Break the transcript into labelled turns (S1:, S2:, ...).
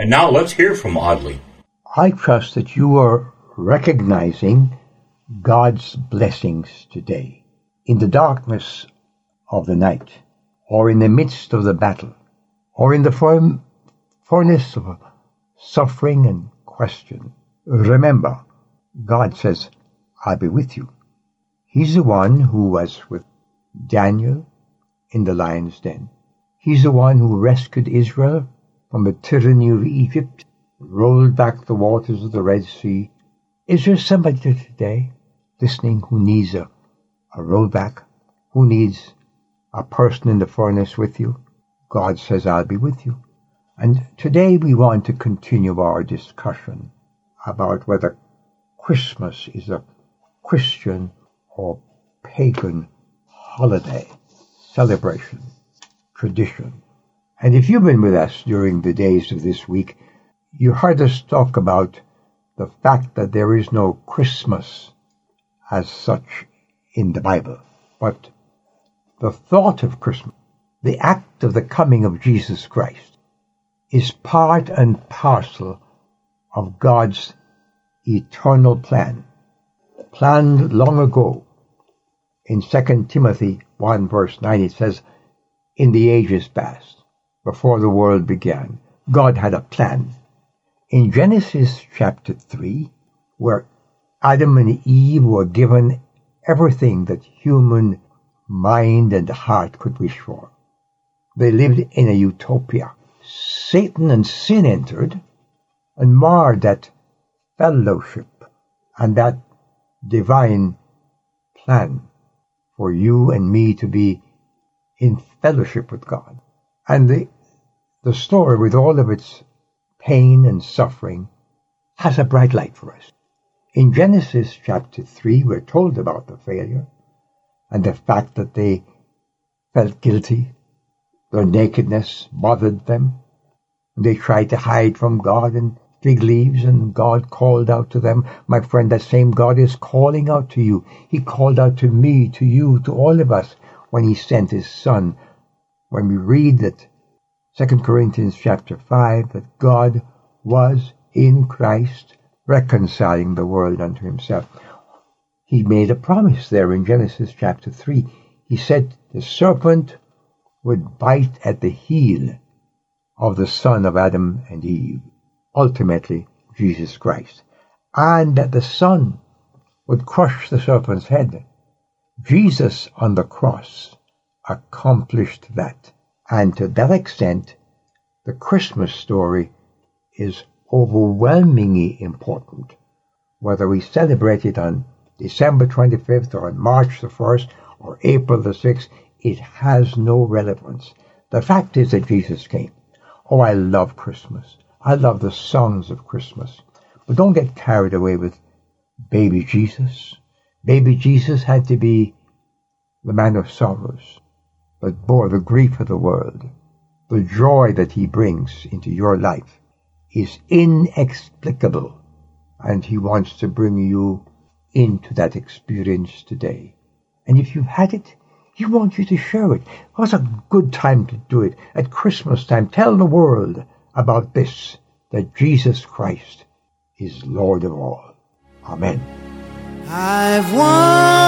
S1: And now let's hear from Audley.
S2: I trust that you are recognizing God's blessings today. In the darkness of the night, or in the midst of the battle, or in the firm furnace of suffering and question, remember, God says, I'll be with you. He's the one who was with Daniel in the lion's den. He's the one who rescued Israel from the tyranny of Egypt, rolled back the waters of the Red Sea. Is there somebody today listening who needs a, a rollback? Who needs a person in the furnace with you? God says, I'll be with you. And today we want to continue our discussion about whether Christmas is a Christian or pagan holiday, celebration, tradition. And if you've been with us during the days of this week, you heard us talk about the fact that there is no Christmas as such in the Bible. But the thought of Christmas, the act of the coming of Jesus Christ, is part and parcel of God's eternal plan, planned long ago. In 2 Timothy 1 verse 9 it says, in the ages past, before the world began, God had a plan. In Genesis chapter 3, where Adam and Eve were given everything that human mind and heart could wish for, they lived in a utopia. Satan and sin entered and marred that fellowship and that divine plan for you and me to be in fellowship with God. And the the story, with all of its pain and suffering, has a bright light for us. In Genesis chapter 3, we're told about the failure and the fact that they felt guilty. Their nakedness bothered them. They tried to hide from God in fig leaves, and God called out to them. My friend, that same God is calling out to you. He called out to me, to you, to all of us when He sent His Son. When we read that 2 Corinthians chapter 5 that God was in Christ reconciling the world unto himself. He made a promise there in Genesis chapter 3. He said the serpent would bite at the heel of the son of Adam and Eve, ultimately Jesus Christ, and that the son would crush the serpent's head. Jesus on the cross accomplished that. And to that extent, the Christmas story is overwhelmingly important. Whether we celebrate it on December 25th or on March the 1st or April the 6th, it has no relevance. The fact is that Jesus came. Oh, I love Christmas. I love the songs of Christmas. But don't get carried away with baby Jesus. Baby Jesus had to be the man of sorrows but bore the grief of the world, the joy that he brings into your life is inexplicable, and he wants to bring you into that experience today. And if you've had it, he wants you to share it. What's a good time to do it? At Christmas time, tell the world about this, that Jesus Christ is Lord of all. Amen.
S3: I've wandered